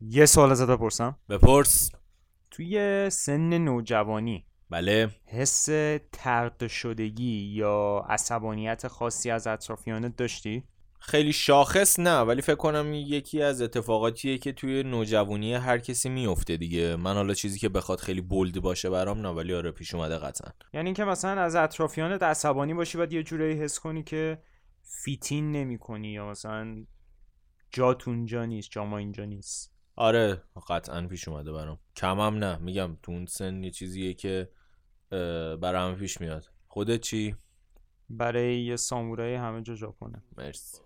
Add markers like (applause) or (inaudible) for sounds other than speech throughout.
یه سوال ازت بپرسم. بپرس. توی سن نوجوانی بله. حس ترد شدگی یا عصبانیت خاصی از اطرافیانت داشتی؟ خیلی شاخص نه ولی فکر کنم یکی از اتفاقاتیه که توی نوجوانی هر کسی میفته دیگه. من حالا چیزی که بخواد خیلی بولد باشه برام نه ولی آره پیش اومده قطعا. یعنی اینکه مثلا از اطرافیانت عصبانی باشی و یه جورایی حس کنی که فیتین نمی کنی یا مثلا جات اونجا نیست جاما اینجا نیست. آره قطعا پیش اومده برام. کمم نه. میگم تو اون سن یه چیزیه که برای همه پیش میاد. خودت چی؟ برای یه سامورایی همه جا ژاپنه. مرسی.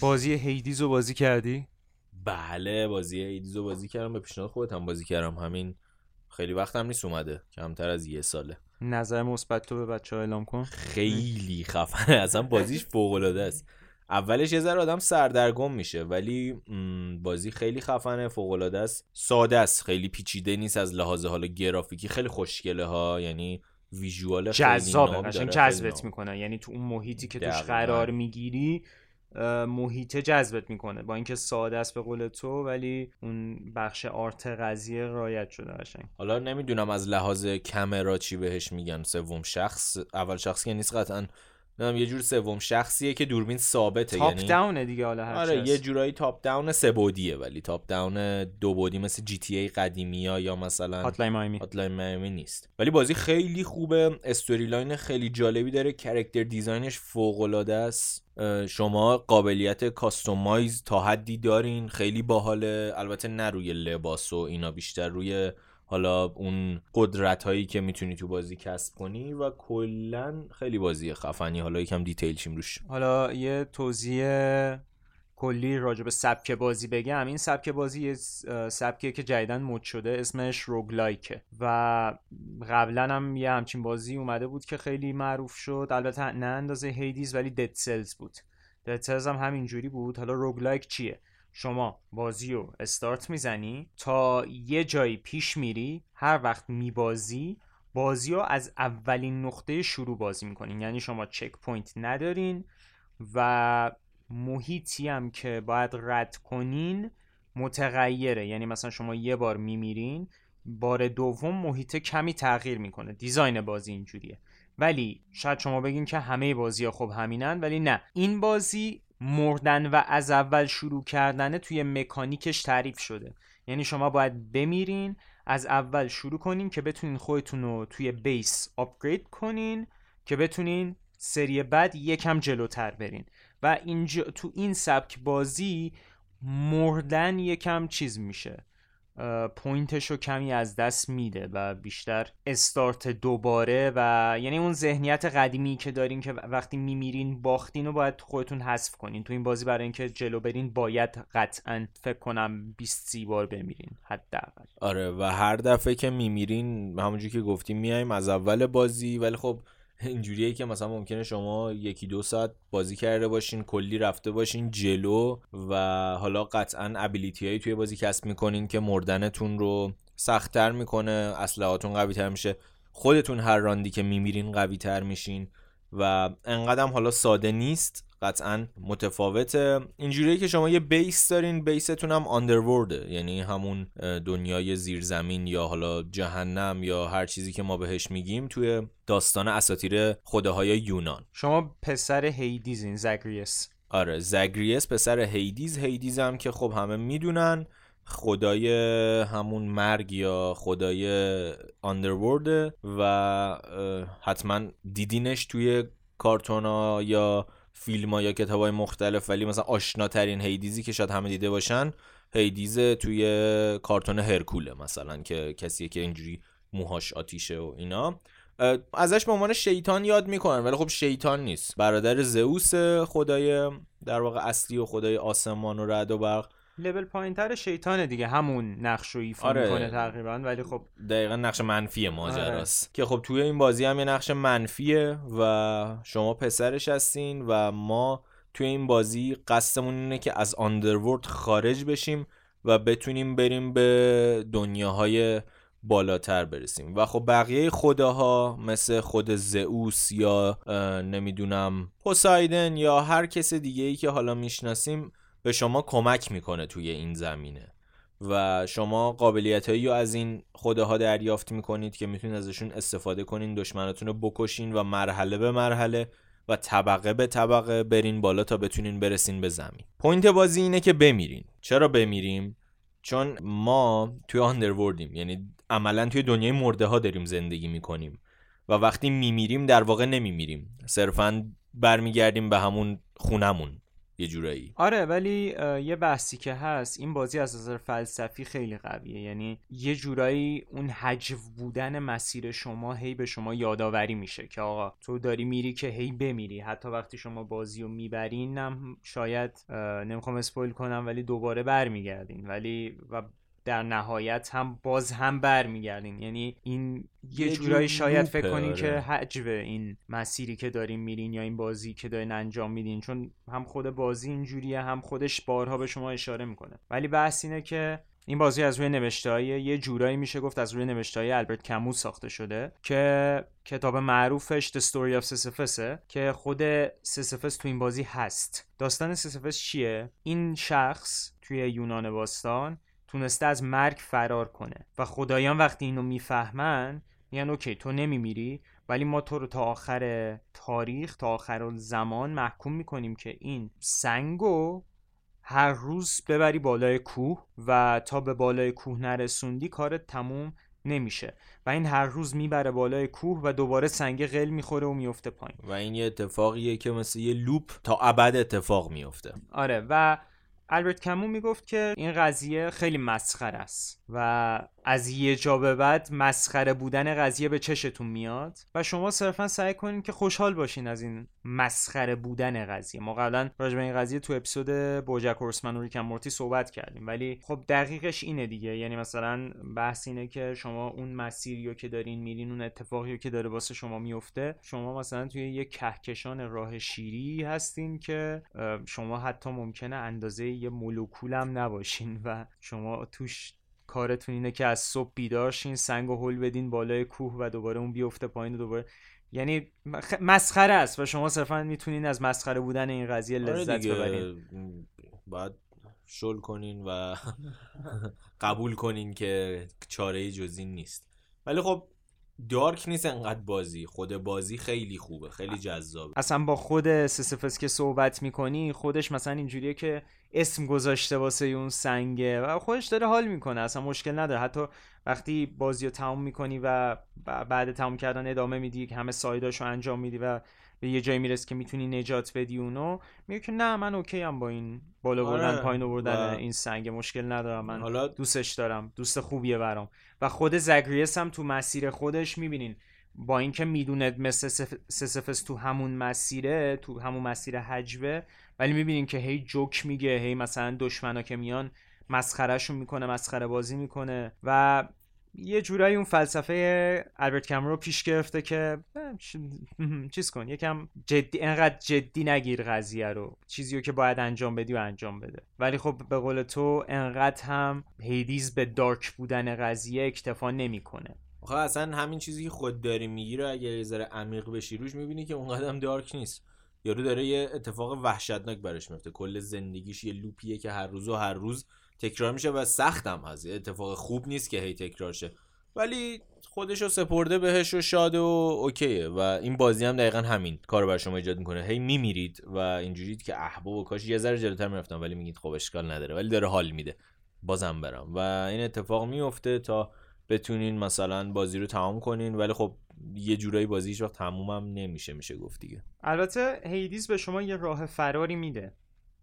بازی هیدیز رو بازی کردی؟ بله بازی هیدیز رو بازی کردم. به پیشنهاد خودت هم بازی کردم. همین خیلی وقت هم نیست اومده. کمتر از یه ساله. نظر مثبت تو به بچه ها اعلام کن. خیلی خفنه. (laughs) اصلا بازیش فوق العاده است. اولش یه ذره آدم سردرگم میشه ولی بازی خیلی خفنه فوق العاده است. ساده است. خیلی پیچیده نیست از لحاظ حالا گرافیکی. خیلی خوشگله ها یعنی ویژوال جذابه. قشنگ جذبت می‌کنه. یعنی تو اون محیطی که توش قرار می‌گیری محیط جذبت می‌کنه با اینکه ساده است به قول تو ولی اون بخش art قضیه رعایت شده قشنگ. حالا نمی‌دونم از لحاظ کامرا چی بهش میگن. سوم شخص اول شخصی که نیست قطعا. نمی‌دونم یه جور سوم شخصیه که دوربین ثابته top یعنی down ه دیگه حالا هر آره یه جورایی top down سه بعدیه ولی top down دو بعدی مثل جی تی ای قدیمی ها یا مثلا Hotline Miami Hotline Miami نیست. ولی بازی خیلی خوبه. story line خیلی جالبی داره. character design ش فوق العاده است. شما قابلیت customize تا حدی دارین؟ خیلی باحاله. البته نه روی لباس و اینا بیشتر روی حالا اون قدرت هایی که می‌تونی تو بازی کسب کنی و کلا خیلی بازی خفنی. حالا یکم detail شیم روش. حالا یه توضیح کلی راجع به سبک بازی بگم این سبک بازی یه سبکیه که جدیدا مد شده اسمش roguelike ه و قبلا هم یه همچین بازی اومده بود که خیلی معروف شد. البته نه اندازه Hades ولی Dead Cells بود. Dead Cells هم همینجوری بود. حالا roguelike چیه؟ شما بازی رو استارت می‌زنی تا یه جایی پیش میری هر وقت میبازی بازی رو از اولین نقطه شروع بازی می‌کنین یعنی شما checkpoint ندارین و محیطی هم که باید رد کنین متغیره. یعنی مثلا شما یه بار میمیرین بار دوم محیط کمی تغییر می‌کنه. design بازی اینجوریه. ولی شاید شما بگین که همه بازی ها خب همینن ولی نه. این بازی مردن و از اول شروع کردنه توی مکانیکش تعریف شده. یعنی شما باید بمیرین از اول شروع کنین که بتونین خودتون رو توی بیس آپگرید کنین که بتونین سری بعد یکم جلوتر برین. و اینجا تو این سبک بازی مردن یکم چیز میشه. پوینتش رو کمی از دست میده و بیشتر استارت دوباره و یعنی اون ذهنیت قدیمی که دارین که وقتی میمیرین باختین رو باید خودتون حذف کنین. تو این بازی برای اینکه جلو برین باید قطعا فکر کنم 20 سی بار بمیرین حداقل. آره و هر دفعه که میمیرین همونجوری که گفتیم میایم از اول بازی. ولی خب اینجوریه که مثلا ممکنه شما یکی دو ساعت بازی کرده باشین کلی رفته باشین جلو و حالا قطعا ابیلیتی هایی توی بازی کسب می‌کنین که مردنتون رو سختتر می‌کنه اسلحاتون قوی تر میشه. خودتون هر راندی که میمیرین قوی تر میشین و انقدرم حالا ساده نیست. قطعا متفاوته. اینجوریه که شما یه بیس دارین بیستون هم آندرورده یعنی همون دنیای زیرزمین یا حالا جهنم یا هر چیزی که ما بهش میگیم توی داستان اساطیر خداهای یونان. شما پسر Hades ین Zagreus. آره Zagreus پسر Hades. Hades هم که خب همه می‌دونن خدای همون مرگ یا خدای underworld و حتما دیدینش توی کارتونا یا فیلم ها یا کتاب های مختلف ولی مثلا آشناترین Hades ی که شاید همه دیده باشن هیدیز توی کارتون هرکوله مثلا که کسیه که اینجوری موهاش آتیشه و اینا. ازش به عنوان شیطان یاد می‌کنن ولی خب شیطان نیست. برادر زئوس خدای در واقع اصلی و خدای آسمان و رد و برق لول پایینتر شیطانه دیگه همون نقش رو ایفا آره. می‌کنه تقریبا ولی خب دقیقا نقش منفی آره. ماجراست که خب توی این بازی هم یه نقش منفیه و شما پسرش هستین و ما توی این بازی قصدمون اینه که از آندرورد خارج بشیم و بتونیم بریم به دنیاهای بالاتر برسیم و خب بقیه خداها مثل خود زئوس یا نمی‌دونم پوسایدن یا هر کس دیگه ای که حالا می‌شناسیم به شما کمک می‌کنه توی این زمینه. و شما قابلیت هایی رو از این خداها دریافت می‌کنید که می‌تونید ازشون استفاده کنین دشمناتون رو بکشین و مرحله به مرحله و طبقه به طبقه برین بالا تا بتونین برسین به زمین. point بازی اینه که بمیرین. چرا بمیریم؟ چون ما توی underworld یم یعنی عملا توی دنیای مرده ها داریم زندگی می‌کنیم و وقتی میمیریم در واقع نمیمیریم. صرفا برمیگردیم به همون خونمون یه جورایی. آره ولی یه بحثی که هست این بازی از نظر فلسفی خیلی قویه. یعنی یه جورایی اون هجو بودن مسیر شما هی به شما یادآوری میشه که آقا تو داری میری که هی بمیری. حتی وقتی شما بازی رو می‌برین هم شاید نمی‌خوام اسپویل کنم ولی دوباره برمیگردین. ولی و در نهایت هم باز هم برمیگردین یعنی این یه, یه جور جورایی شاید فکر کنین که آره. حجو این مسیری که دارین میرین یا این بازی که دارین انجام میدین چون هم خود بازی اینجوریه هم خودش بارها به شما اشاره می‌کنه. ولی بحث اینه که این بازی از روی نوشته یه جورایی میشه گفت از روی نوشته البرت کمو ساخته شده که کتاب معروفش The Story of Sisyphus که خود Sisyphus تو این بازی هست. داستان Sisyphus چیه؟ این شخص توی یونان باستان تونسته از مرگ فرار کنه. و خدایان وقتی اینو می‌فهمن میگن okay تو نمیمیری ولی ما تو رو تا آخر تاریخ تا آخر زمان محکوم می‌کنیم که این سنگو هر روز ببری بالای کوه و تا به بالای کوه نرسوندی کارت تموم نمیشه. و این هر روز می‌بره بالای کوه و دوباره سنگ قل می‌خوره و میفته پایین. و این یه اتفاقیه که مثل یه لوپ تا ابد اتفاق میفته آره و البرت کمو می‌گفت که این قضیه خیلی مسخره است و از یه جا به بعد مسخره بودن قضیه به چشتون میاد و شما صرفا سعی کنین که خوشحال باشین از این مسخره بودن قضیه. ما قبلا راجع به این قضیه تو اپیزود بوجک هورسمن و ریکن مورتی صحبت کردیم ولی خب دقیقش اینه دیگه. یعنی مثلا بحث اینه که شما اون مسیری رو که دارین میرین اون اتفاقی که داره واسه شما میفته شما مثلا توی یه کهکشان راه شیری هستین که شما حتی ممکنه اندازه یه مولکول نباشین و شما توش کارتون اینه که از صبح بیدار شین سنگ و هل بدین بالای کوه و دوباره اون بیفته پایین و دوباره یعنی مسخره است و شما صرفا می‌تونین از مسخره بودن این قضیه آره لذت دیگه، ببرین. باید شل کنین و (laughs) قبول کنین که چاره جز این نیست. ولی خب دارک نیست انقدر بازی. خود بازی خیلی خوبه خیلی جذابه. اصلا با خود سیسیفس که صحبت می‌کنی خودش مثلا اینجوریه که اسم گذاشته واسه اون سنگه و خودش داره حال می‌کنه اصلا مشکل نداره. حتی وقتی بازی رو تموم می‌کنی و بعد تموم کردن ادامه میدی که همه سایداشو انجام میدی و به یه جایی می‌رسی که می‌تونی نجات بدی اونو میگه که نه من اوکی هم با این بالا آره، بردن پایین بردن و- این سنگ مشکل ندارم من حالا دوستش دارم دوست خوبیه برام. و خود زگریس هم تو مسیر خودش می‌بینین با اینکه می‌دونه مثل سف- تو همون مسیره تو همون مسیر حجبه ولی می‌بینین که هی جوک میگه هی مثلا دشمنا که میان مسخرهشون می‌کنه مسخره بازی می‌کنه و یه جورایی اون فلسفه البرت کامرو پیش گرفته که چیز کن. یکم جدی انقدر جدی نگیر قضیه رو. چیزی رو که باید انجام بدی و انجام بده. ولی خب به قول تو انقدر هم هیدیز به دارک بودن قضیه اکتفا نمی‌کنه. آخه اصلا همین چیزی که خود داری میگی رو اگر یه ذره عمیق بشی روش می‌بینی که اون قدم دارک نیست. یارو داره یه اتفاق وحشتناک براش میفته. کل زندگیش یه لوپیه که هر روز و هر روز تکرار میشه و سختم هست. اتفاق خوب نیست که هی تکرار شه. ولی خودشو سپرده بهش و شاد و اوکیه. و این بازی هم دقیقا همین کار بر شما ایجاد می‌کنه. هی میمیرید و اینجورید که احباب و کاش یه ذره جلوتر می‌رفتم ولی میگید خب اشکال نداره. ولی داره حال میده. بازم برم. و این اتفاق میفته تا بتونین مثلا بازی رو تمام کنین. ولی خب یه جورایی بازی هیچ وقت تمومم نمیشه میشه گفت دیگه. البته هیدیز به شما یه راه فراری میده.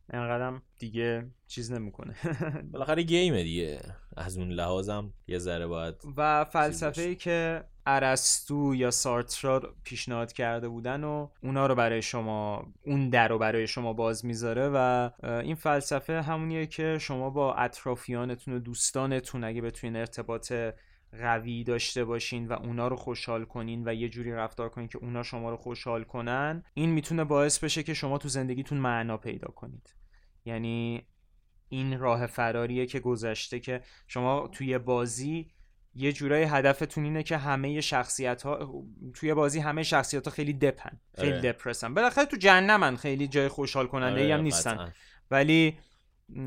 انقدرم دیگه چیز نمی‌کنه. (laughs) بالاخره گیمه دیگه. از اون لحاظم یه ذره باید و فلسفه ای که ارسطو یا سارترا پیشنهاد کرده بودن و اونا رو برای شما اون در رو برای شما باز می‌ذاره و این فلسفه همونیه که شما با اطرافیانتون و دوستانتون اگه بتونین ارتباط قوی داشته باشین و اونا رو خوشحال کنین و یه جوری رفتار کنین که اونا شما رو خوشحال کنن این می‌تونه باعث بشه که شما تو زندگیتون معنا پیدا کنید. یعنی این راه فراریه که گذشته که شما توی بازی یه جورای هدفتون اینه که همه شخصیت ها توی بازی همه شخصیت ها خیلی دپن خیلی آره. دپرسن. بالاخره تو جهنمن خیلی جای خوشحال کننده ای هم آره، نیستن. ولی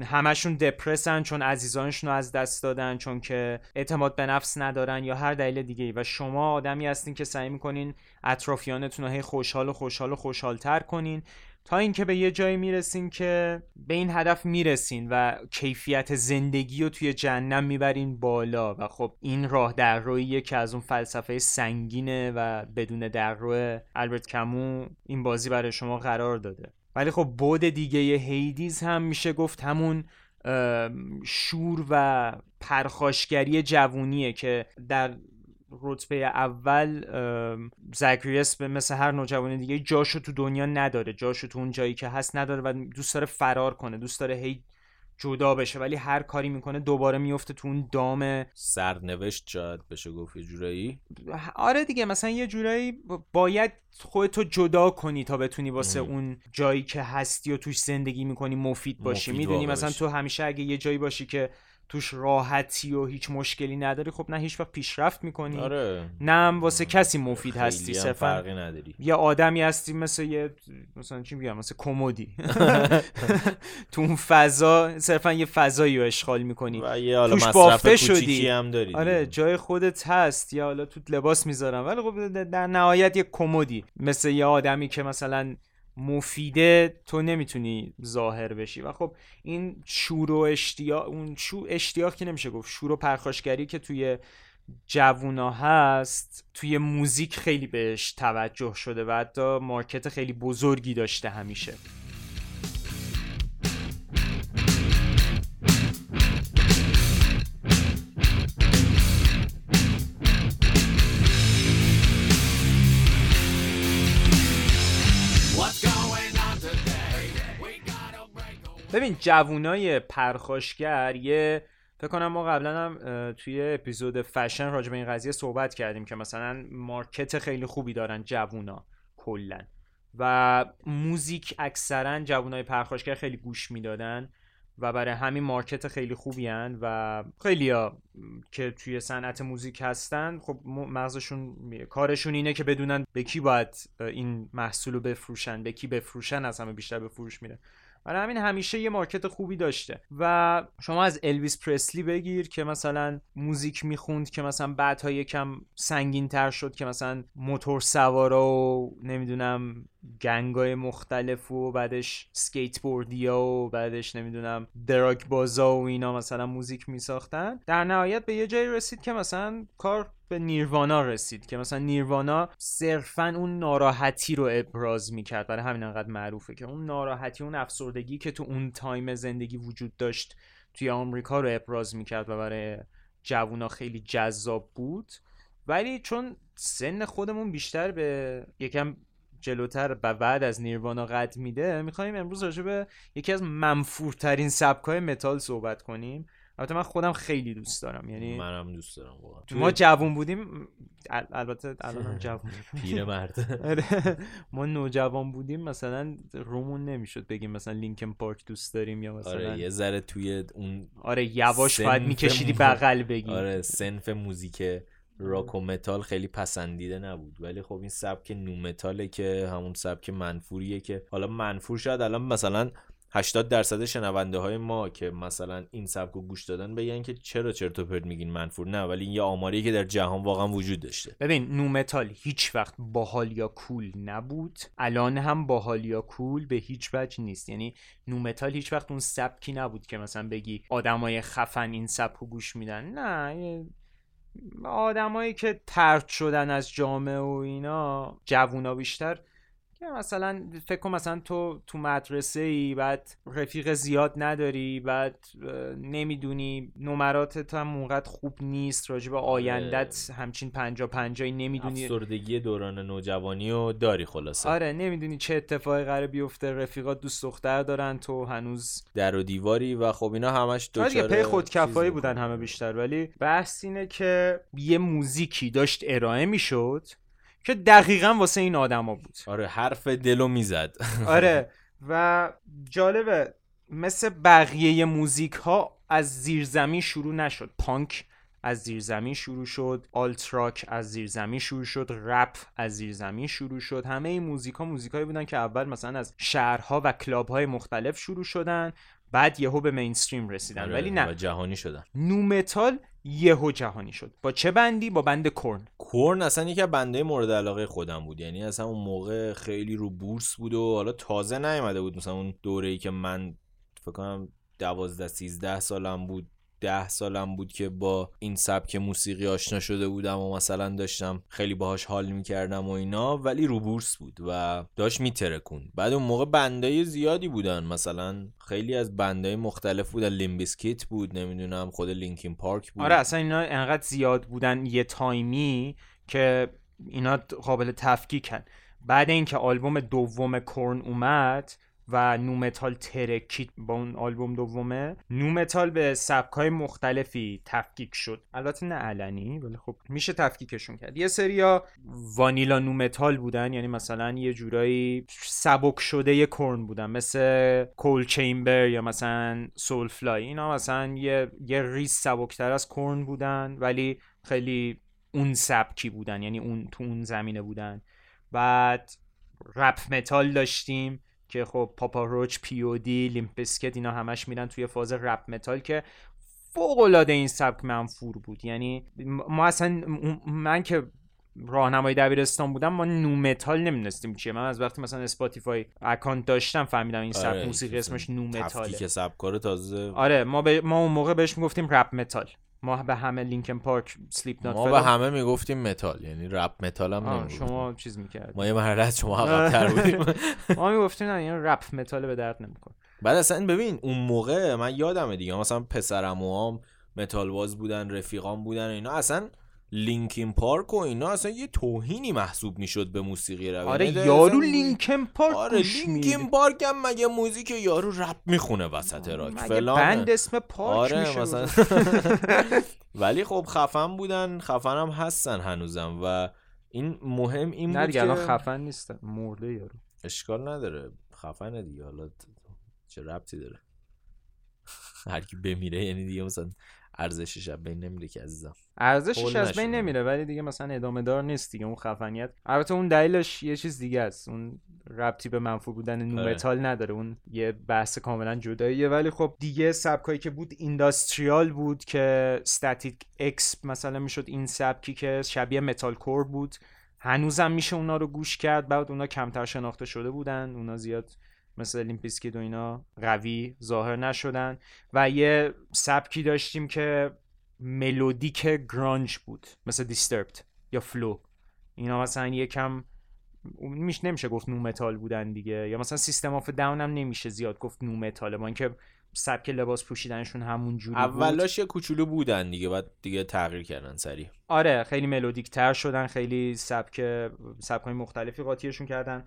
همشون دپرسن چون عزیزانشون رو از دست دادن چون که اعتماد به نفس ندارن یا هر دلیل دیگه و شما آدمی هستین که سعی می‌کنین اطرافیانتون رو هی خوشحال و خوشحال و خوشحالتر کنین تا اینکه به یه جایی می‌رسین که به این هدف می‌رسین و کیفیت زندگی رو توی جهنم می‌برین بالا. و خب این راه در رویه که از اون فلسفه سنگینه و بدون در روی البرت کمو این بازی برای شما قرار داده. ولی خب بود دیگه هیدیز هم میشه گفت همون شور و پرخاشگری جوونیه که در رتبه اول زکریس به مثل هر نوجوان دیگه جاشو تو دنیا نداره. جاشو تو اون جایی که هست نداره و دوست داره فرار کنه. دوست داره هی جدا بشه ولی هر کاری می‌کنه دوباره میفته تو اون دام سرنوشت شاید بشه گفت یه جورایی. آره دیگه مثلا یه جورایی باید خودتو جدا کنی تا بتونی واسه اون جایی که هستی و توش زندگی می‌کنی مفید باشی. می‌دونی مثلا تو همیشه اگه یه جایی باشی که توش راحتی و هیچ مشکلی نداری خب نه هیچ وقت پیشرفت می‌کنی. آره. نه هم واسه کسی مفید هستی صرفا فرقی نداری. یه آدمی هستی مثل یه مثلا چی میگم مثل کمدی. (laughs) (laughs) تو اون فضا صرفا یه فضایی رو اشغال می‌کنی. و یه حالا توش بافته شدی. هم داری آره جای خودت هست. یا حالا تو لباس می‌ذارم. ولی خب در نهایت یه کمدی. مثل یه آدمی که مثلا مفیده تو نمی‌تونی ظاهر بشی. و خب این شور و اشتیاق اون شو اشتیاق که نمیشه گفت شور و پرخاشگری که توی جوونا هست توی موزیک خیلی بهش توجه شده و حتی مارکت خیلی بزرگی داشته همیشه. ببین جوونای پرخاشگر یه فکر کنم ما قبلا هم توی اپیزود فشن راجع به این قضیه صحبت کردیم که مثلا مارکت خیلی خوبی دارن جوونا کلا و موزیک اکثرا جوونای پرخاشگر خیلی گوش می‌دادن و برای همین مارکت خیلی خوبی هن و خیلی ها که توی صنعت موزیک هستن خب مغزشون کارشون اینه که بدونن به کی باید این محصول رو بفروشن به کی بفروشن از همه بیشتر به فروش میره. برای همین همیشه یه market خوبی داشته. و شما از Elvis Presley بگیر که مثلا music می‌خوند که مثلا بعدها یکم سنگین تر شد که مثلا موتور سوارا و نمی‌دونم gang ای مختلف و بعدش skateboard یا و بعدش نمی‌دونم drug بازا و اینا مثلا music میساختن. در نهایت به یه جایی رسید که مثلا کار به نیروانا رسید که مثلا نیروانا صرفا اون ناراحتی رو ابراز می‌کرد. برای همین انقدر معروفه که اون ناراحتی اون افسردگی که تو اون time زندگی وجود داشت توی آمریکا رو ابراز می‌کرد و برای جوونا خیلی جذاب بود. ولی چون سن خودمون بیشتر به یکم جلوتر و بعد از نیروانا قد میده می‌خوایم امروز راجع به یکی از منفورترین سبکای متال صحبت کنیم. البته من خودم خیلی دوست دارم یعنی منم دوست دارم واقعا. ما جوون بودیم البته الان هم (laughs) جوون پیر مرد. (laughs) آره. ما نوجوان بودیم مثلا رومون نمی‌شد بگیم مثلا لینکن پارک دوست داریم یا مثلا آره یه ذره توی اون آره یواش باید میکشیدی بغل بگی. آره صنف music راک و متال خیلی پسندیده نبود. ولی خب این سبک nu metal ه که همون سبک منفوریه که حالا منفور شد الان مثلا 80 درصد شنونده های ما که مثلا این سبک رو گوش دادن بگن که چرا چرت و پرت میگین منفور؟ نه ولی این یه آماری که در جهان واقعا وجود داشته. ببین nu metal هیچ وقت باحال یا cool نبود. الان هم باحال یا cool به هیچ وجه نیست. یعنی nu metal هیچ وقت اون سبکی نبود که مثلا بگی آدمای خفن این سبک رو گوش میدن. نه آدمایی که ترد شدن از جامعه و اینا جوونا بیشتر مثلا فکر کن مثلا تو تو مدرسه ای بعد رفیق زیاد نداری بعد نمی‌دونی نمراتت هم اونقدر خوب نیست راجع به آیندت همچین پنجا پنجایی نمی‌دونی. افسردگی دوران نوجوانی رو داری خلاصه. آره نمی‌دونی چه اتفاقی قرار بیفته رفیقات دوست دختر دارن تو هنوز. در و دیواری و خب اینا همش آره دوچاره پی خودکفایی بودن همه بیشتر. ولی بحث اینه که یه موزیکی داشت ارائه می‌شد. که دقیقا واسه این آدما بود. آره حرف دلو می‌زد. (laughs) آره. و جالبه مثل بقیه music ها از زیرزمین شروع نشد. پانک از زیرزمین شروع شد alt rock از زیرزمین شروع شد رپ از زیرزمین شروع شد. همه این music ها music بودن که اول مثلا از شهرها و کلاب های مختلف شروع شدن. بعد یهو به mainstream رسیدن. آره، ولی نه. جهانی شدن. nu metal یهو جهانی شد. با چه band ی؟ با band Korn Korn اصلا یکی از band های مورد علاقه خودم بود. یعنی اصلا اون موقع خیلی رو بورس بود و حالا تازه نیومده بود. مثلا اون دوره ای که من فکر کنم دوازده سیزده سالم بود. ده سالم بود که با این سبک موسیقی آشنا شده بودم و مثلا داشتم خیلی باهاش حال می‌کردم و اینا ولی رو بورس بود و داشت می‌ترکوند بعد اون موقع band ای زیادی بودن مثلا خیلی از band ای مختلف بودن. Limp Bizkit بود نمی‌دونم خود Linkin Park بود. آره اصلا اینا انقدر زیاد بودن یه تایمی که اینا قابل تفکیکن. بعد اینکه آلبوم دوم Korn اومد و nu metal ترکید با اون آلبوم دومه. nu metal به سبکای مختلفی تفکیک شد. البته نه علنی ولی خب میشه تفکیکشون کرد. یه سریا vanilla nu metal بودن یعنی مثلا یه جورایی سبک شده ی Korn بودن مثل Coal Chamber یا مثلا Soulfly اینا مثلا یه, یه ریس سبکتر از Korn بودن ولی خیلی اون سبکی بودن یعنی اون تو اون زمینه بودن. بعد rap metal داشتیم. که خب Papa Roach P.O.D. Limp Bizkit اینا همش میرن توی فاز rap metal که فوق العاده این سبک منفور بود. یعنی ما اصلا من که راهنمای دبیرستان بودم ما nu metal نمی‌دونستیم چیه. من از وقتی مثلا Spotify account داشتم فهمیدم این سبک آره موسیقی اسمش nu metal ه. که سبکار تازه. آره ما, ما اون موقع بهش می‌گفتیم rap metal. ما به همه لینکن پارک سلیپ نات ما به همه می‌گفتیم متال یعنی رپ متال هم نمی‌گفتیم. شما چیز می‌کرد ما یه مرحله از شما عقب‌تر بودیم. (laughs) ما می‌گفتیم نه این رپ متال به درد نمی‌کنه بعد اصلا ببین اون موقع من یادمه دیگه مثلا پسرم و هم متال باز بودن رفیقام بودن اینا اصلا لینکین پارک و اینا اصلا یه توهینی محسوب می‌شد به موسیقی رو آره یارو لینکن پارک آره لینکین پارک هم مگه موزیک یارو رپ می‌خونه وسط راک؟ فلان. بند اسم پارک آره میشه مثلا. (laughs) ولی خب خفن بودن خفن هم هستن هنوزم و این مهم این بود که خفن نیستن. مرده یارو. اشکال نداره. خفن دیگه حالا چه ربطی داره؟ (laughs) هر کی بمیره یعنی دیگه مثلا ارزشش از بین نمیره که عزیزم. ارزشش از بین نمیره ولی دیگه مثلا ادامه دار نیست دیگه اون خفنیت. البته اون دلیلش یه چیز دیگه است. اون ربطی به منفور بودن nu metal آره. نداره. اون یه بحث کاملا جداییه. ولی خب دیگه سبکایی که بود industrial بود که Static-X مثلا می‌شد این سبکی که شبیه metalcore بود. هنوزم میشه اونا رو گوش کرد. بعد اونا کمتر شناخته شده بودن. اونا زیاد مثل Limp Bizkit و اینا قوی ظاهر نشدن و یه سبکی داشتیم که melodic grunge بود مثل Disturbed یا Flaw اینا مثلا یکم میش نمیشه گفت nu metal بودن دیگه یا مثلا System of a Down هم نمیشه زیاد گفت nu metal با اینکه سبک لباس پوشیدنشون همون جوری اولاش یه کوچولو بودن دیگه بعد دیگه تغییر کردن سری آره خیلی melodic تر شدن خیلی سبک سبک های مختلفی قاطیشون کردن.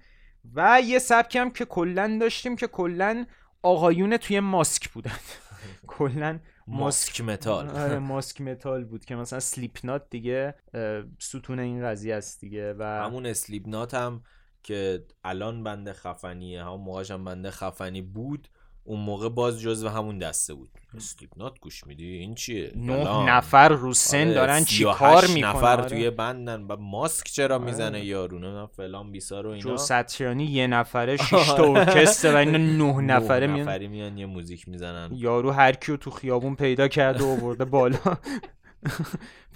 و یه سبکی هم که کلا داشتیم که کلا آقایون توی ماسک بودن. (laughs) کلا mask metal. (laughs) آره mask metal بود که مثلا Slipknot دیگه ستون این قضیه است دیگه و همون Slipknot هم که الان band خفنیه هم موقعش هم band خفنی بود. اون موقع باز جزو همون دسته بود. اسلیپ نات گوش میدی؟ این چیه؟ نه نفر رو سن آره دارن چی کار می‌کنن؟ نفر آره. توی بندن. و ماسک چرا آره. می‌زنه یارونه فلان بیسا رو اینا. جو ستیانی یه نفره شش تا ارکستر و اینا (laughs) نه نفره میان. نفری میان یه موزیک می‌زنن. یارو هر کیو تو خیابون پیدا کرده و برده بالا. (laughs)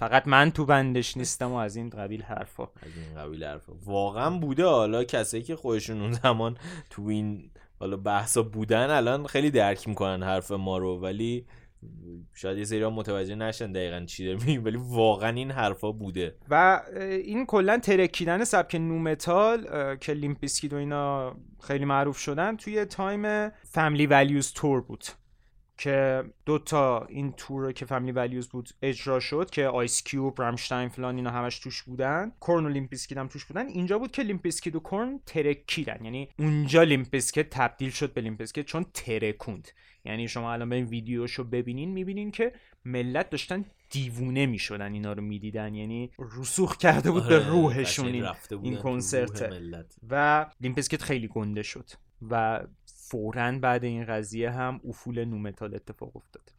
فقط من تو بندش نیستم و از این قبیل حرفا. از این قبیل حرفا. واقعا بوده. حالا کسایی که خودشون اون زمان تو این حالا بحثا بودن الان خیلی درک می‌کنن حرف ما رو ولی شاید یه سری متوجه نشن دقیقا چی داره میگیم ولی واقعا این حرفا بوده. و این کلا ترکیدن سبک nu metal که Limp Bizkit و اینا خیلی معروف شدن توی تایم Family Values Tour بود. که دو تا این تور که Family Values بود اجرا شد که Ice Cube Rammstein فلان اینا همش توش بودن. Korn و Limp Bizkit هم توش بودن. اینجا بود که Limp Bizkit و Korn ترکیدن. یعنی اونجا Limp Bizkit تبدیل شد به Limp Bizkit چون ترکوند. یعنی شما الان به این ویدیوشو ببینین می‌بینین که ملت داشتن دیوونه می‌شدن اینا رو می‌دیدن. یعنی رسوخ کرده بود به آره، روحشون این, این کنسرت. و Limp Bizkit خیلی گنده شد. و فورا بعد این قضیه هم افول nu metal اتفاق افتاد.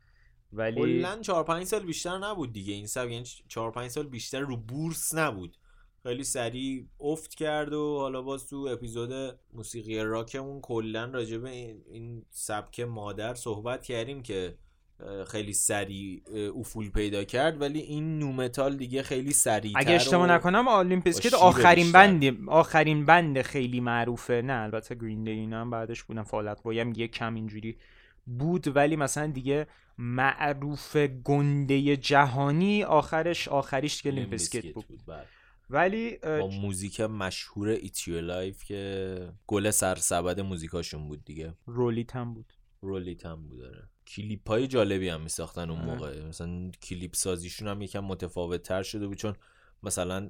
ولی کلا 4 5 سال بیشتر نبود دیگه. این سبک یعنی 4 5 سال بیشتر رو بورس نبود. خیلی سریع افت کرد و حالا باز تو اپیزود موسیقی راکمون کلا راجع به این سبک مادر صحبت کردیم که خیلی سریع افول پیدا کرد ولی این nu metal دیگه خیلی سریع اگه اشتباه نکنم Limp Bizkit آخرین band آخرین band خیلی معروفه. نه البته Green Day اینا هم بعدش بودن. Fall Out Boy هم یه کم اینجوری بود ولی مثلا دیگه معروف گنده جهانی آخرش آخریش که Limp Bizkit بود, بود بله. ولی با موزیک مشهور Eat You Alive که گل سرسبد موزیکاشون بود دیگه. رولیت هم بود. رولیت هم بود داره کلیپ های جالبی هم میساختن اون موقع. مثلا کلیپ سازیشون هم یکم متفاوت تر شده بود چون مثلا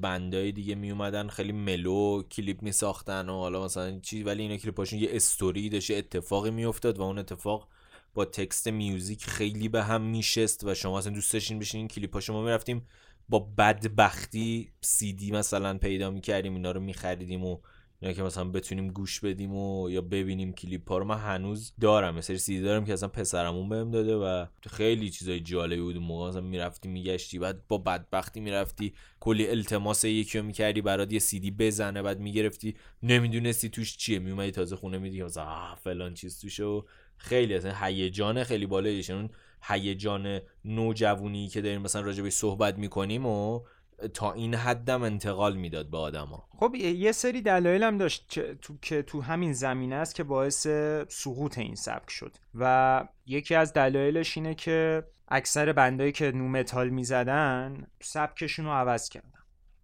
بندای دیگه می اومدن خیلی ملو کلیپ می ساختن و حالا مثلا چی ولی اینا کلیپاشون یه استوری داشت اتفاقی میافتاد و اون اتفاق با تکست میوزیک خیلی به هم میشست و شما اصلا دوست داشتین بشین این کلیپاشو ما می‌رفتیم با بدبختی سی دی مثلا پیدا می‌کردیم اینا رو میخریدیم و یا که مثلا بتونیم گوش بدیم و یا ببینیم کلیپ ها رو. من هنوز دارم مثلا سی دی دارم که اصلا پسرمون بهم داده و خیلی چیزای جالبی بود. موقع مثلا می‌رفتی میگشتی بعد با بدبختی می‌رفتی کلی التماس یکی رو می‌کردی برات یه سی دی بزنه بعد می‌گرفتی نمی‌دونستی توش چیه. میومدی تازه خونه میدی مثلا فلان چیز توشه. و خیلی اصلا هیجان خیلی بالایش اون هیجان نوجوونی که داریم مثلا راجع به صحبت می‌کنیم و تا این حدم انتقال می‌داد به آدما. خب یه سری دلایل هم داشت تو که تو همین زمینه است که باعث سقوط این سبک شد. و یکی از دلایلش اینه که اکثر band ایی که nu metal می‌زدن سبکشون رو عوض کردن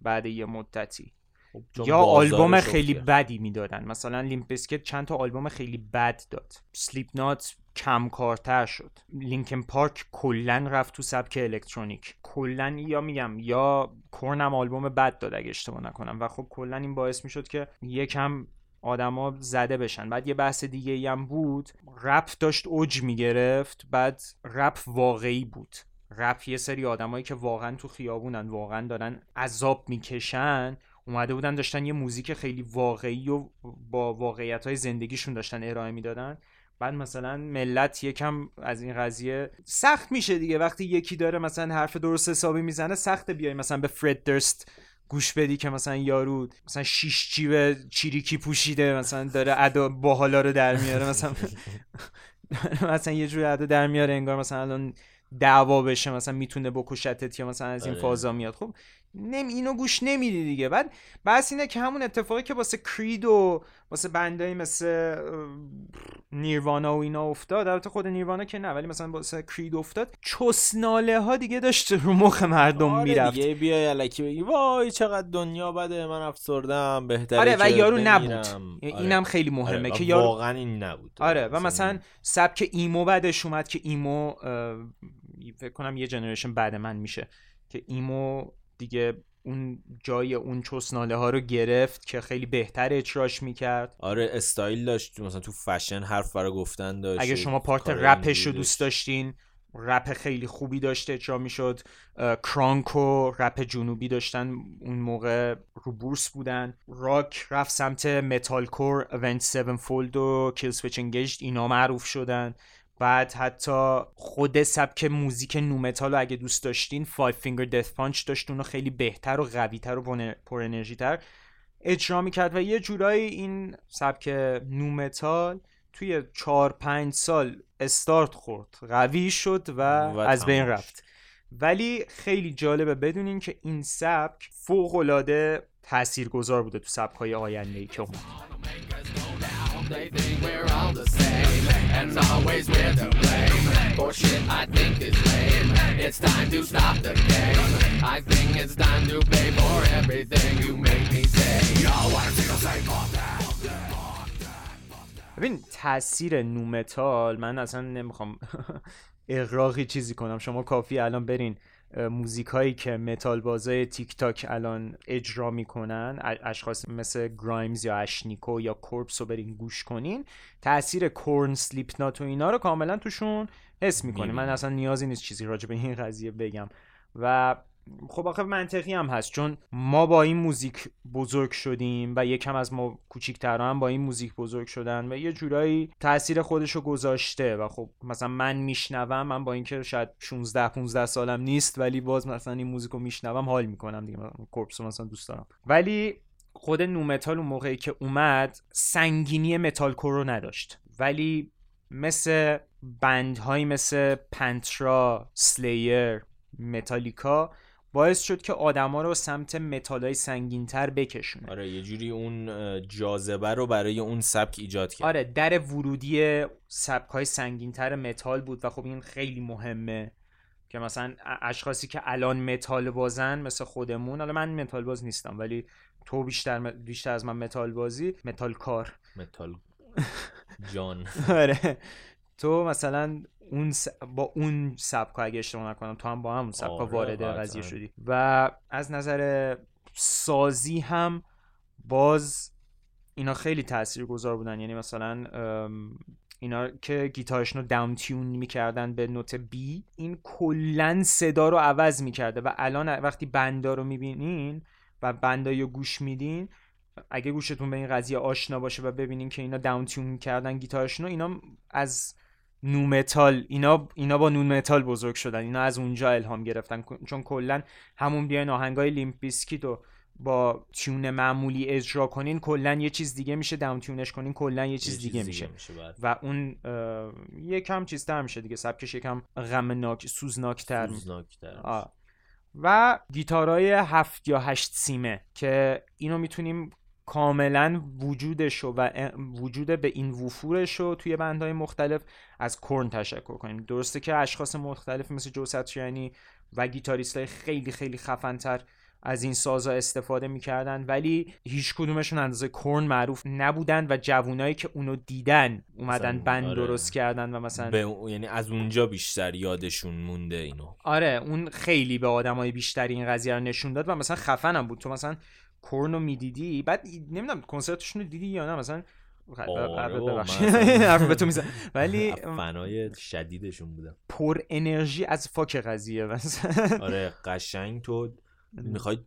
بعد یه مدتی. یا آلبوم خیلی بدی می‌دادن. مثلا Limp Bizkit چند تا آلبوم خیلی بد داد. Slipknot کم کارتر شد. Linkin Park کلا رفت تو سبک الکترونیک. کلا یا میگم یا Korn م آلبوم بد داد اگه اشتباه نکنم. و خب کلا این باعث می‌شد که یکم آدما زده بشن. بعد یه بحث دیگه ای هم بود. رپ داشت اوج می‌گرفت. بعد رپ واقعی بود. رپ یه سری آدمایی که واقعا تو خیابونن واقعا دارن عذاب می‌کشن. اومده بودن داشتن یه موزیک خیلی واقعی و با واقعیت های زندگیشون داشتن ارائه می‌دادن. بعد مثلا ملت یکم از این قضیه سخت میشه دیگه. وقتی یکی داره مثلا حرف درست حسابی می‌زنه سخت بیای مثلا به فرد درست گوش بدی که مثلا یارو مثلا شیش جیب چیریکی پوشیده مثلا داره ادا باحالا رو در میاره مثلا (laughs) مثلا یه جور ادا در میاره انگار مثلا الان دعوا بشه مثلا می‌تونه بکشتت یا مثلا از این آره. فازا میاد. خب نمی اینو گوش نمیدی دیگه. بعد بس اینه که همون اتفاقی که واسه کرید و واسه بندایی مثل نیروانا و اینا افتاد. البته خود نیروانا که نه ولی مثلا واسه کرید افتاد. چسناله ها دیگه داشت رو مخ مردم آره می‌رفت. دیگه بیای الکی بگی وای چقدر دنیا بده من افسردم بهتره آره و یارو نبود. آره. اینم خیلی مهمه آره. که یارو واقعا این نبود. آره و مثلا سبک emo بعدش اومد که emo فکر کنم یه generation بعد من میشه که emo دیگه اون جای اون چسناله ها رو گرفت که خیلی بهتر اجراش می‌کرد. آره استایل داشت. مثلا تو فشن حرف برای گفتن داشت. اگه شما part رپش رو دوست داشتین رپ خیلی خوبی داشته اجرا می‌شد. crunk و رپ جنوبی داشتن. اون موقع رو بورس بودن. راک رفت سمت metalcore Avenged Sevenfold و Killswitch Engage اینا معروف شدن. بعد حتی خود سبک موزیک nu metal رو اگه دوست داشتین Five Finger Death Punch داشت اونو خیلی بهتر و قویتر و پر انرژی تر اجرا می‌کرد و یه جورایی این سبک nu metal توی چهار پنج سال استارت خورد قوی شد و, و از بین رفت. ولی خیلی جالبه بدونین که این سبک فوق العاده تاثیرگذار بوده تو سبک های آینده ای که اومد. They think we're all the same, and always we're to blame. For shit I think is lame. It's time to stop the game. I think it's time to pay for everything you make me say. Yo, I don't say fuck that. ببین تاثیر نومتال من اصلا نمی‌خوام اغراقی چیزی کنم شما کافی الان برین موزیک هایی که متال بازای تیک تاک الان اجرا می‌کنن اشخاص مثل Grimes یا Ashnikko یا Corpse رو برین گوش کنین. تاثیر Korn Slipknot و اینا رو کاملا توشون حس می‌کنین. من اصلا نیازی نیست چیزی راجع به این قضیه بگم. و خب آخه منطقی هم هست چون ما با این موزیک بزرگ شدیم و یکم از ما کوچیک‌ترها هم با این موزیک بزرگ شدن و یه جورایی تاثیر خودش رو گذاشته و خب مثلا من میشنوم من با اینکه شاید 16 15 سالم نیست ولی باز مثلا این موزیک رو میشنوم حال می‌کنم دیگه Corpse مثلا دوست دارم. ولی خود nu metal اون موقعی که اومد سنگینی متال رو نداشت. ولی مثل band هایی مثل Pantera Slayer Metallica باعث شد که آدما رو سمت متالای سنگینتر بکشونه. آره یه جوری اون جاذبه رو برای اون سبک ایجاد کرد. آره در ورودی سبک های سنگینتر متال بود و خب این خیلی مهمه که مثلا اشخاصی که الان متال بازن مثل خودمون حالا من متال باز نیستم ولی تو بیشتر بیشتر از من متال بازی متال کار. متال (laughs) جان. آره. تو مثلا اون س... با اون سبکا اگه اشتباه نکنم تو هم با همون سبکا آره وارد قضیه شدی. و از نظر سازی هم باز اینا خیلی گذار بودن. یعنی مثلا اینا که گیتارشون رو down tune می‌کردن به note B این کلا صدا رو عوض می‌کرده. و الان وقتی band ا رو می‌بینین و band ا رو گوش میدین اگه گوشتون به این قضیه آشنا باشه و ببینین که اینا down tune می‌کردن گیتارشون رو اینا از nu metal اینا اینا با nu metal بزرگ شدن اینا از اونجا الهام گرفتن. چون کلا همون بیاین آهنگای Limp Bizkit و با tune معمولی اجرا کنین کلا یه چیز دیگه میشه down tune ش کنین کلا یه چیز دیگه, میشه, بله. و اون یکم چیزتر میشه دیگه سبکش یکم غمناک سوزناکتر. سوزناکتر و گیتارهای هفت یا هشت سیمه که اینو می‌تونیم کاملا وجودش و وجود به این وفورش رو توی بندهای مختلف از کرن تشکر کنیم. درسته که اشخاص مختلف مثل جو ساتریانی و گیتاریست های خیلی خیلی خفنتر از این سازا استفاده می‌کردن ولی هیچ کدومشون اندازه کرن معروف نبودن و جوونایی که اونو دیدن اومدن بند آره. درست کردن و مثلا به یعنی از اونجا بیشتر یادشون مونده اینو. آره اون خیلی به آدمای بیشتری این قضیه رو نشون داد و مثلا خفنم بود. تو مثلا کورنو می‌دیدی؟ بعد نمی‌دونم کنسرتشون رو دیدی یا نه؟ مثلا آره به تو میزن ولی فنای شدیدشون بودم. پر انرژی از فاک قضیه مثلا. آره قشنگ تو (laughs) می‌خوای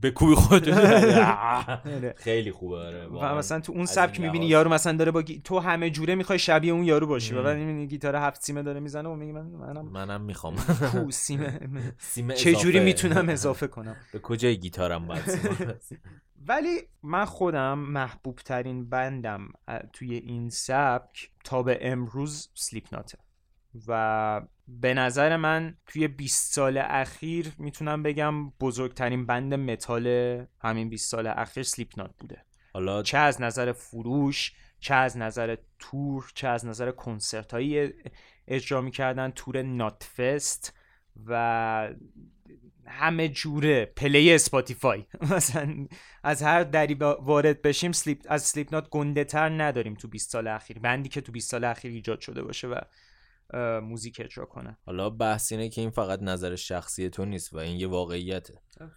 به کوی خود (laughs) آره. خیلی خوبه آره و مثلا تو اون سبک می‌بینی یارو مثلا داره با تو همه جوره می‌خوای شبیه اون یارو باشی و بعد می‌بینی گیتار هفت سیمه داره می‌زنه و میگی من منم منم می‌خوام. کو (laughs) سیمه. چه جوری می‌تونم اضافه کنم؟ (laughs) به کجای گیتارم باید ولی من خودم محبوب ترین band م توی این سبک تا به امروز Slipknot ه و به نظر من توی 20 سال اخیر می‌تونم بگم بزرگترین band متال همین 20 سال اخیر Slipknot بوده. حالا چه از نظر فروش چه از نظر تور چه از نظر کنسرت هایی اجرا می‌کردن تور Knotfest و همه جوره play Spotify. (laughs) مثلا از هر دری وارد بشیم سلیپ از Slipknot گنده تر نداریم تو 20 سال اخیر. band ی که تو 20 سال اخیر ایجاد شده باشه و موزیک اجرا کنه. حالا بحث اینه که این فقط نظر شخصی تو نیست و این یه واقعیته.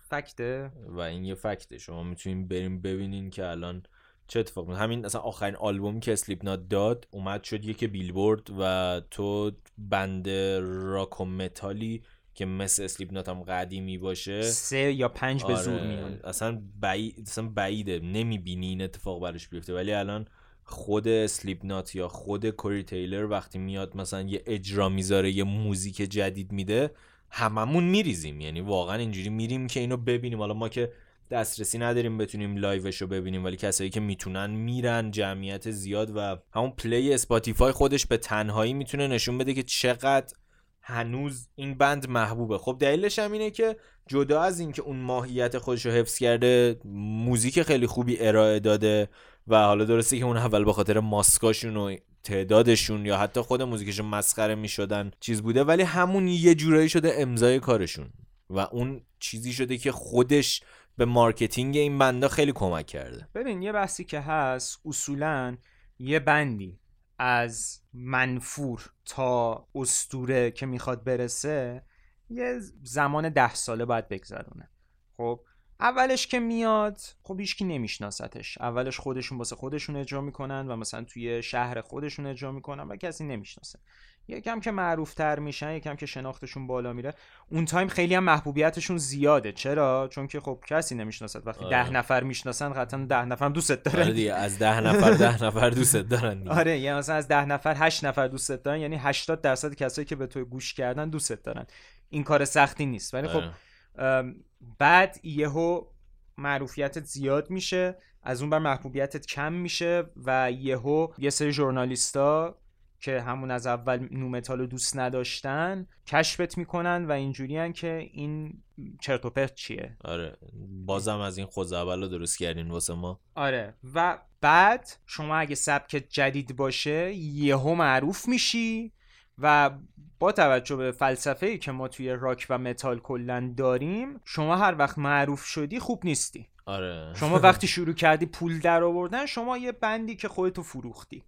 fact ه. و این یه fact ه. شما می‌تونین بریم ببینین که الان چه اتفاق همین اصلا آخرین آلبومی که Slipknot داد اومد شد یک بیلبورد و تو band راک و متالی که مثل Slipknot هم قدیمی باشه. سه یا پنج به زور آره، میان. اصلا, بعید، اصلا بعیده. نمی‌بینی این اتفاق براش بیفته. ولی الان خود Slipknot یا خود Corey Taylor وقتی میاد مثلا یه اجرا می‌ذاره یه موزیک جدید میده هممون میریزیم. یعنی واقعا اینجوری میریم که اینو ببینیم. حالا ما که دسترسی نداریم بتونیم live ش رو ببینیم ولی کسایی که می‌تونن میرن جمعیت زیاد و همون play Spotify خودش به تنهایی می‌تونه نشون بده که چقدر هنوز این band محبوبه. خب دلیلش هم اینه که جدا از اینکه اون ماهیت خودش رو حفظ کرده موزیک خیلی خوبی ارائه داده و حالا درسته که اون اول به خاطر ماسکاشون و تعدادشون یا حتی خود موزیکشون مسخره می‌شدن چیز بوده ولی همون یه جورایی شده امضای کارشون. و اون چیزی شده که خودش به marketing این band ا خیلی کمک کرده. ببین یه بحثی که هست اصولا یه band ی از منفور تا اسطوره که می‌خواد برسه یه زمان ده ساله باید بگذرونه. خب؟ اولش که میاد خب هیچکی نمیشناستش اولش خودشون واسه خودشون اجرا می‌کنن و مثلا توی شهر خودشون اجرا می‌کنن و کسی نمی‌شناسه. یکم که معروف تر میشن یکم که شناختشون بالا میره. اون تایم خیلی هم محبوبیتشون زیاده. چرا؟ چون که خب کسی نمی‌شناسد. وقتی آره. ده نفر می‌شناسن قطعا ده نفر هم دوستت دارن. آره دیگه از ده نفر ده نفر دوست دارن دیگه. آره یعنی مثلا از ده نفر هشت نفر دوستت دارن یعنی 80 درصد کسایی که به تو گوش کردن دوستت دارن. این کار سختی نیست. ولی خب آره. بعد یهو معروفیتت زیاد میشه از اون بر محبوبیتت کم میشه و یهو یه سری ژورنالیستا که همون از اول nu metal رو دوست نداشتن کشفت می‌کنن و اینجوریان که این چرت و پرت چیه. آره بازم از این خود اول رو درست کردین واسه ما. آره و بعد شما اگه سبک جدید باشه یهو معروف میشی. و با توجه به فلسفه ای که ما توی راک و متال کلا داریم شما هر وقت معروف شدی خوب نیستی آره شما وقتی شروع کردی پول در آوردن شما یه band ی که خودتو فروختی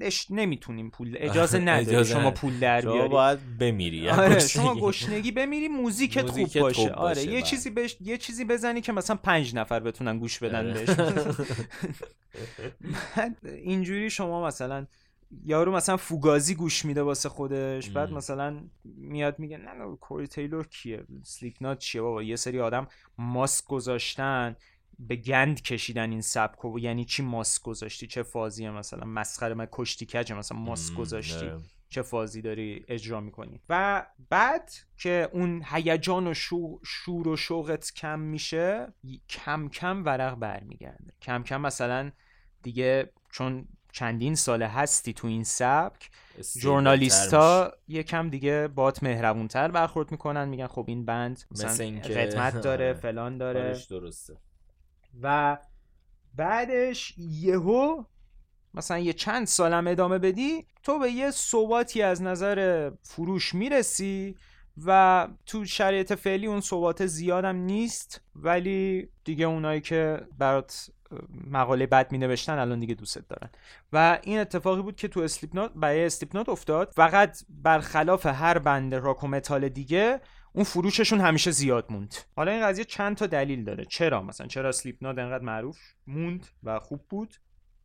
اش- نمی‌تونیم پول اجازه (laughs) نداری اجازه شما. پول در شما بیاری باید بمیری یعنی آره گشنگی. شما گشنگی بمیری موزیکت خوب موزیکت باشه خوب آره باشه، یه بله. چیزی بهش یه چیزی بزنی که مثلا پنج نفر بتونن گوش بدن آره. بهش (laughs) (laughs) اینجوری شما مثلا یارو مثلا فوگازی گوش میده واسه خودش بعد. مثلا میاد میگه نه نه کوری تیلور کیه؟ سلیپ نات چیه؟ بابا یه سری آدم ماسک گذاشتن به گند کشیدن این سبک و یعنی چی ماسک گذاشتی؟ چه فازیه مثلا؟ مسخره من کشتی کجه مثلا ماسک گذاشتی؟ آره. چه فازی داری اجرا می‌کنی؟ و بعد که اون هیجان و شو- شور و شوقت کم میشه کم کم ورق برمیگرده. کم کم مثلا دیگه چون چندین ساله هستی تو این سبک استیبل‌تر ژورنالیستا یکم دیگه بات مهربونتر برخورد می‌کنن میگن خب این بند مثل مثلا قدمت داره (laughs) آره. فلان. داره درسته و بعدش یهو مثلا یه چند سالم ادامه بدی تو به یه ثباتی از نظر فروش می‌رسی و تو شرایط فعلی اون ثبات زیادم نیست ولی دیگه اونایی که برات مقاله بد می نوشتن الان دیگه دوستت دارن. و این اتفاقی بود که تو Slipknot برای Slipknot افتاد. فقط برخلاف هر band راک و متال دیگه اون فروششون همیشه زیاد موند. حالا این قضیه چند تا دلیل داره. چرا؟ مثلا چرا Slipknot انقدر معروف موند و خوب بود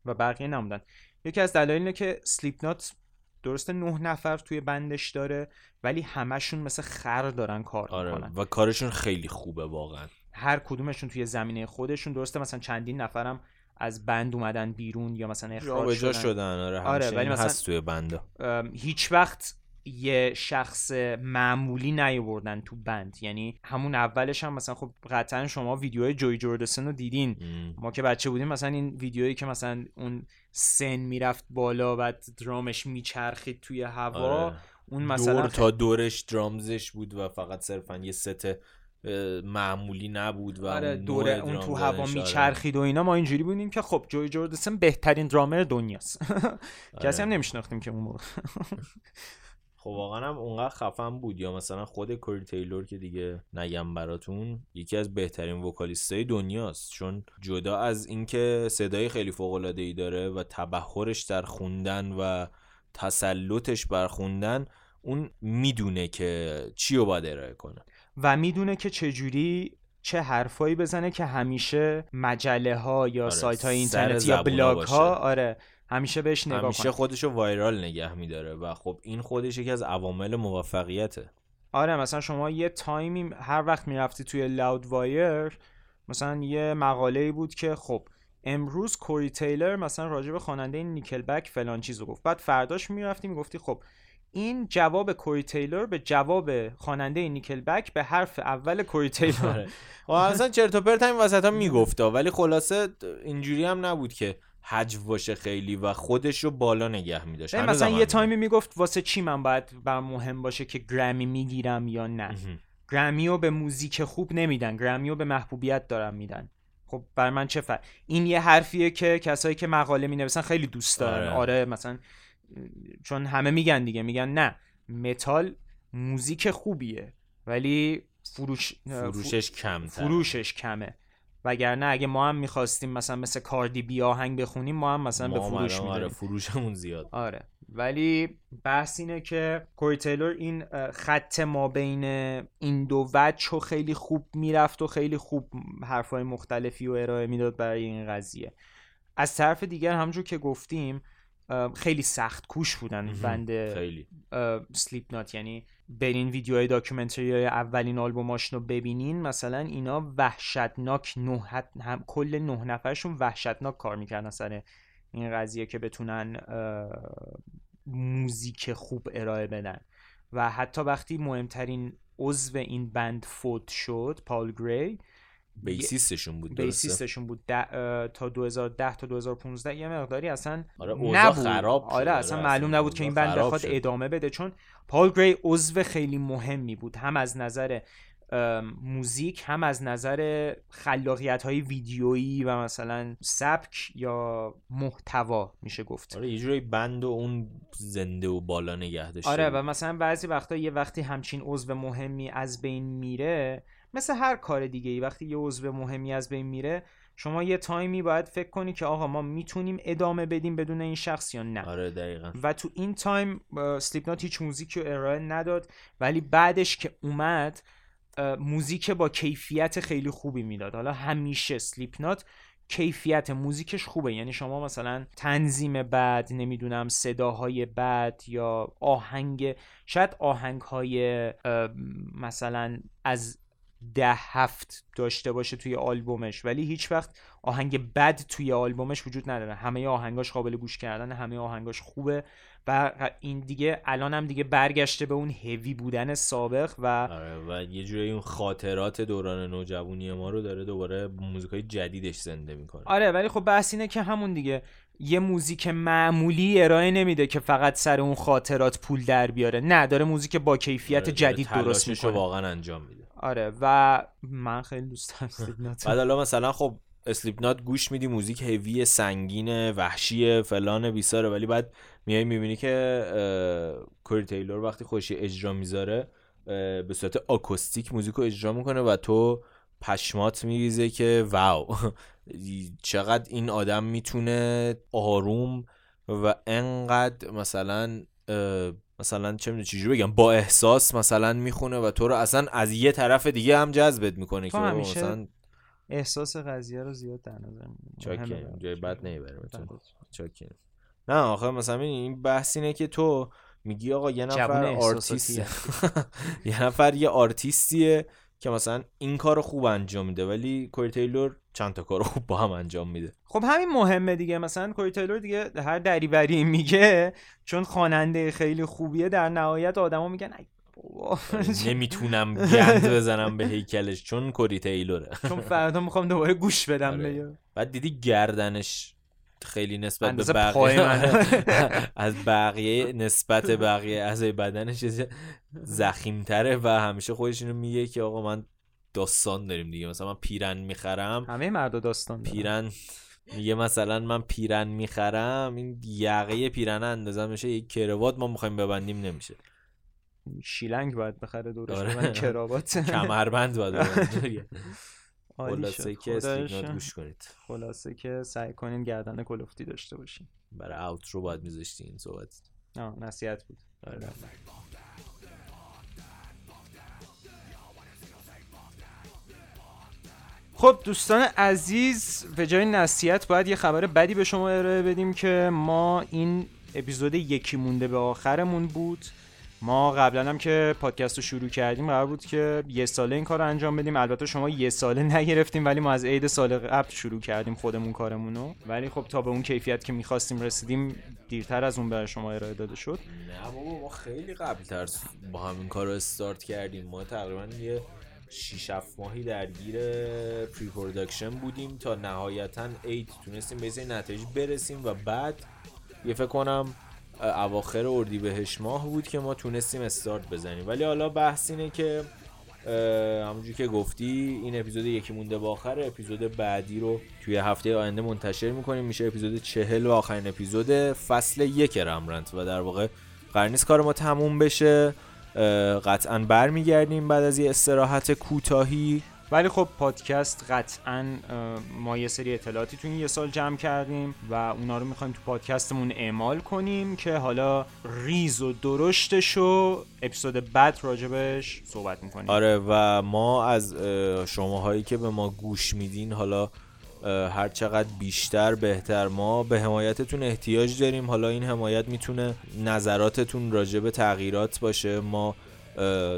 و بقیه نموندن؟ یکی از دلایل اینه که سلیپ نات درسته نه نفر توی بندش داره ولی همشون مثل خر دارن کار آره. می‌کنن. و کارشون خیلی خوبه واقعا. هر کدومشون توی زمینه خودشون. درسته مثلا چندین نفرم از بند اومدن بیرون یا مثلا اخراج شدن. شدن آره آره، ولی مثلا- هست توی بندا. ام، هیچ وقت یه شخص معمولی نیاوردن تو بند. یعنی همون اولش هم مثلا خب قطعا شما ویدیوهای جوی جوردسن رو دیدین. م. ما که بچه بودیم مثلا این ویدیویی که مثلا اون سن می‌رفت بالا و درامش میچرخید توی هوا آره. اون مثلا دور تا دورش درامزش بود و فقط صرفا یه ست معمولی نبود و آره اون دوره اون تو هوا. میچرخید و اینا ما اینجوری بودیم که خب جوی جوردسن بهترین درامر دنیاست. (laughs) کسی هم آره. نمیشناختیم که اون موقع. (laughs) خب واقعا هم اونقدر خفن بود. یا مثلا خود کوری تیلور که دیگه نگم براتون یکی از بهترین وکالیستای دنیاست. چون جدا از اینکه صدای خیلی فوق العاده ای داره و تبحرش در خوندن و تسلطش بر خوندن اون می‌دونه که چی رو باید ارائه کنه. و می‌دونه که چجوری چه حرفایی بزنه که همیشه مجله ها یا آره، سایت های سر اینترنتی یا بلاگ ها. آره همیشه بهش نگاه همیشه خودشو viral نگه میداره و خب این خودش یکی از عوامل موفقیته. آره مثلا شما یه time ی هر وقت می‌رفتی توی Loudwire مثلا یه مقاله ای بود که خب امروز کوری تیلر مثلا راجع به خواننده نیکل بک فلان چیز رو گفت. بعد فرداش می‌رفتی می‌گفتی خب این جواب کوری تیلر به جواب خواننده نیکل بک به حرف اول کوری تیلر آره. خب اصلا چرت و پرت همین وسط ها میگفتا ولی خلاصه اینجوری هم نبود که حجو باشه خیلی و خودش رو بالا نگه میداشت. مثلا یه تایمی می‌گفت واسه چی من باید بر مهم باشه که گرمی می‌گیرم یا نه؟ گرمی رو به موزیک خوب نمیدن گرمی رو به محبوبیت دارن میدن. خب بر من چه فرق؟ این یه حرفیه که کسایی که مقاله می نویسن خیلی دوست دارن. آره. آره, مثلا چون همه میگن دیگه میگن نه متال موزیک خوبیه ولی فروش فروشش کم فروشش کمه. وگرنه اگه ما هم می‌خواستیم مثلا مثل کاردی بی آهنگ بخونیم ما هم مثلا به فروش آره میداریم فروشمون زیاد. آره. ولی بحث اینه که کوری تیلور این خط ما بین این دو وجه رو خیلی خوب می‌رفت و خیلی خوب حرفای مختلفی و ارائه می‌داد برای این قضیه. از طرف دیگر همونجور که گفتیم خیلی سخت کوش بودن. band خیلی. Slipknot یعنی برین ویدیوهای documentary های اولین آلبوماشون رو ببینین مثلا اینا وحشتناک نه هم کل نه نفرشون وحشتناک کار می‌کردن سر این قضیه که بتونن موزیک خوب ارائه بدن. و حتی وقتی مهمترین عضو این بند فوت شد پال گری بیسیستشون بود درسته؟ بیسیستشون بود. ده- تا 2010 تا 2015 یه مقداری اصلا آره نبود. خراب آره اصلا معلوم نبود که این بند بخواد. ادامه بده. چون پال گری عضو خیلی مهمی بود. هم از نظر موزیک هم از نظر خلاقیت های ویدیویی و مثلا سبک یا محتوا میشه گفت. آره یه جوری بند و اون زنده و بالا نگه داشته آره. و مثلا بعضی وقتا یه وقتی همچین عضو مهمی از بین میره مثل هر کار دیگه ای وقتی یه عضو مهمی از بین میره شما یه time ی باید فکر کنی که آقا ما می‌تونیم ادامه بدیم بدون این شخص یا نه. آره دقیقا. و تو این time Slipknot هیچ موزیکی رو ارائه نداد ولی بعدش که اومد موزیک با کیفیت خیلی خوبی می‌داد. حالا همیشه Slipknot کیفیت موزیکش خوبه. یعنی شما مثلا تنظیم بد نمی‌دونم صداهای بد یا آهنگ شاید آهنگ های مثلا از ده هفت داشته باشه توی آلبومش. ولی هیچ وقت آهنگ بد توی آلبومش وجود نداره. همه آهنگاش قابل گوش کردن همه آهنگاش خوبه و این دیگه الان هم دیگه برگشته به اون هوی بودن سابق و آره و یه جوری اون خاطرات دوران نوجوانی ما رو داره دوباره موزیکای جدیدش زنده می‌کنه. آره ولی خب بحث اینه که همون دیگه یه موزیک معمولی ارائه نمیده که فقط سر اون خاطرات پول در بیاره. نه داره موزیک با کیفیت جدید درست می‌کنه. واقعا انجام میده. آره و من خیلی دوست دارم (laughs) رو. بعد حالا مثلا خب اسلیپ نات گوش میدی موزیک هوی سنگین وحشی فلان بیساره ولی بعد میای می‌بینی که Corey Taylor وقتی خوشی اجرا می‌ذاره به صورت آکوستیک موزیک رو اجرا می‌کنه و تو پشمات میریزه که wow (laughs) چقدر این آدم می‌تونه آروم و انقدر مثلا مثلا چه می‌دونم چجوری بگم با احساس مثلا می‌خونه و تو رو اصلا از یه طرف دیگه هم جذبت می‌کنه که همیشه مثلا احساس قضیه رو زیاد در نظر جای. بد نمیبرمتون بله. چاکریم نه آخه مثلا این بحث اینه که تو میگی آقا یه نفر آرتیست (laughs) یه نفر یه آرتیستیه که مثلا این کار خوب انجام میده ولی کوری تیلور چند تا کار خوب با هم انجام میده. خب همین مهمه دیگه. مثلا کوری تیلور دیگه هر دریوری میگه چون خواننده خیلی خوبیه در نهایت آدما میگن (laughs) نمی‌تونم گند بزنم به هیکلش چون کوری تیلوره. چون فردا می‌خوام دوباره گوش بدم آره. بعد دیدی گردنش خیلی نسبت به بقیه. (laughs) از بقیه نسبت بقیه اعضای بدنش زخیمتره و همیشه خودش اینو میگه که آقا من داستان داریم دیگه مثلا من پیرن می‌خرم همه مردا داستان دارن. پیرن میگه مثلا من پیرن می‌خرم این یقه پیرن اندازه میشه یک کروات ما می‌خوایم ببندیم نمیشه شیلنگ باید بخره دورش آره. کراوات کمربند باید (laughs) (laughs) خلاصه. که. اسلیپنات گوش کنید خلاصه که سعی کنین گردن کلفتی داشته باشین برای اوترو باید میذاشتی این صحبت آه نصیحت بود آره. خب دوستان عزیز به جای نصیحت باید یه خبر بدی به شما ارائه بدیم که ما این اپیزود یکی مونده به آخرمون بود ما قبلا هم که پادکست رو شروع کردیم قرار بود که یه ساله این کار رو انجام بدیم. البته شما یه ساله (laughs) نگرفتیم ولی ما از عید سال قبل شروع کردیم خودمون کارمون رو. ولی خب تا به اون کیفیت که می‌خواستیم رسیدیم دیرتر از اون برای شما ارائه داده شد. نه بابا ما خیلی قبل تر با همین کار رو استارت کردیم. ما تقریبا یه 6 7 ماهی درگیر pre-production بودیم تا نهایتا 8 تونستیم به نتایج برسیم و بعد یه فکر کنم اواخر اردیبهشت ماه بود که ما تونستیم استارت بزنیم. ولی حالا بحث اینه که همونجوری که گفتی این اپیزود یکی مونده با آخر اپیزود بعدی رو توی هفته آینده منتشر می‌کنیم. میشه اپیزود چهل و آخرین اپیزود فصل یک رمرنت و در واقع قرار کار ما تموم بشه. قطعا برمیگردیم بعد از یه استراحت کوتاهی. ولی خب پادکست قطعا ما یه سری اطلاعاتی تو این یه سال جمع کردیم و اونا رو می‌خوایم تو پادکستمون اعمال کنیم که حالا ریز و درشتش و اپیزود بعد راجبش صحبت می‌کنیم. آره و ما از شماهایی که به ما گوش میدین حالا هر چقدر بیشتر بهتر ما به حمایتتون احتیاج داریم. حالا این حمایت می‌تونه نظراتتون راجع به تغییرات باشه. ما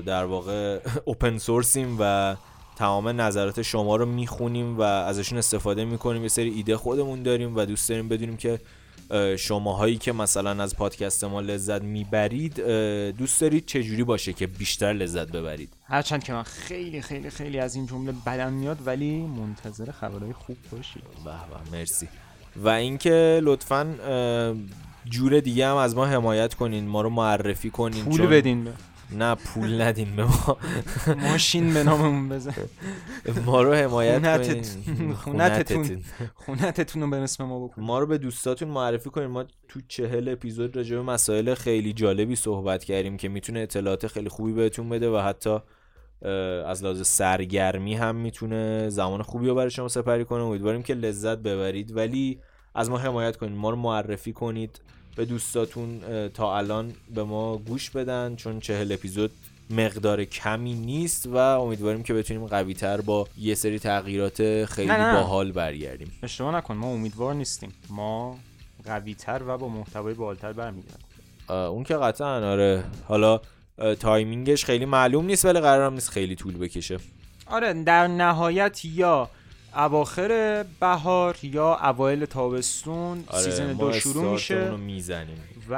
در واقع (laughs) اوپن سورسیم و تمام نظرات شما رو می‌خونیم و ازشون استفاده می‌کنیم. یه سری ایده خودمون داریم و دوست داریم بدونیم که شماهایی که مثلا از پادکست ما لذت می‌برید دوست دارید چجوری باشه که بیشتر لذت ببرید؟ هرچند که من خیلی خیلی خیلی از این جمله بدم میاد ولی منتظر خبرهای خوب باشید به به مرسی. و اینکه لطفا جور دیگه هم از ما حمایت کنین ما رو معرفی کنین. پول چون... بدین نه پول ندین به ما. ماشین به ناممون بزن. ما رو حمایت کنین. خونتتون خونتتون رو به اسم ما بکنین ما رو به دوستاتون معرفی کنین. ما تو چهل اپیزود راجع به مسائل خیلی جالبی صحبت کردیم که می‌تونه اطلاعات خیلی خوبی بهتون بده و حتی از لحاظ سرگرمی هم می‌تونه زمان خوبی رو برای شما سپری کنه. امیدواریم که لذت ببرید. ولی از ما حمایت کنید ما رو معرفی کنید. به دوستاتون تا الان به ما گوش بدن چون چهل اپیزود مقدار کمی نیست و امیدواریم که بتونیم قوی تر با یه سری تغییرات خیلی باحال برگردیم. اشتباه نکن ما امیدوار نیستیم. ما قوی تر و با محتوای بالاتر برمیگردیم. اون که قطعا آره. حالا timing ش خیلی معلوم نیست ولی قرارم نیست خیلی طول بکشه. آره در نهایت یا اواخر بهار یا اوایل تابستون آره season دو شروع میشه می‌زنیم. و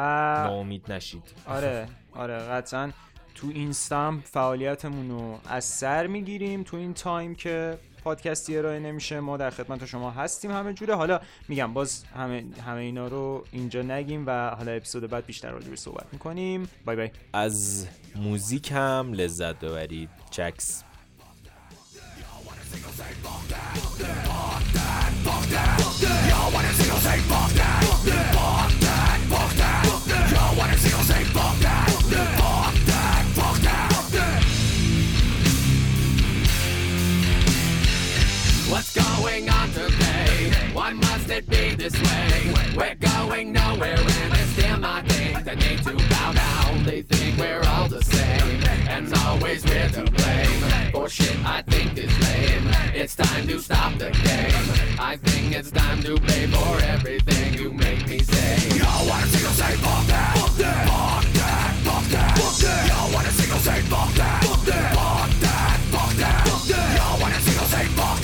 ناامید نشید. آره آره قطعا تو اینستام فعالیتمون رو از سر می‌گیریم. تو این time که پادکستی ارائه نمیشه ما در خدمت شما هستیم همه جوره. حالا میگم باز همه همه اینا رو اینجا نگیم و حالا اپیزود بعد بیشتر راجع صحبت می‌کنیم. bye bye. از موزیک هم لذت ببرید. چکس What's going on today? Why must it be this way? We're going nowhere and it's still not think they need to bow down. They think we're all the same and always we're to blame. For shit I think is lame. It's time to stop the game. I think it's time to pay for everything you make me say. Yo, wanna single say fuck that? Fuck that. Fuck that. Fuck that. Fuck that. Yo, wanna single say fuck that? Fuck that. Fuck that. Fuck that. Fuck that. Yo, wanna single say? Fuck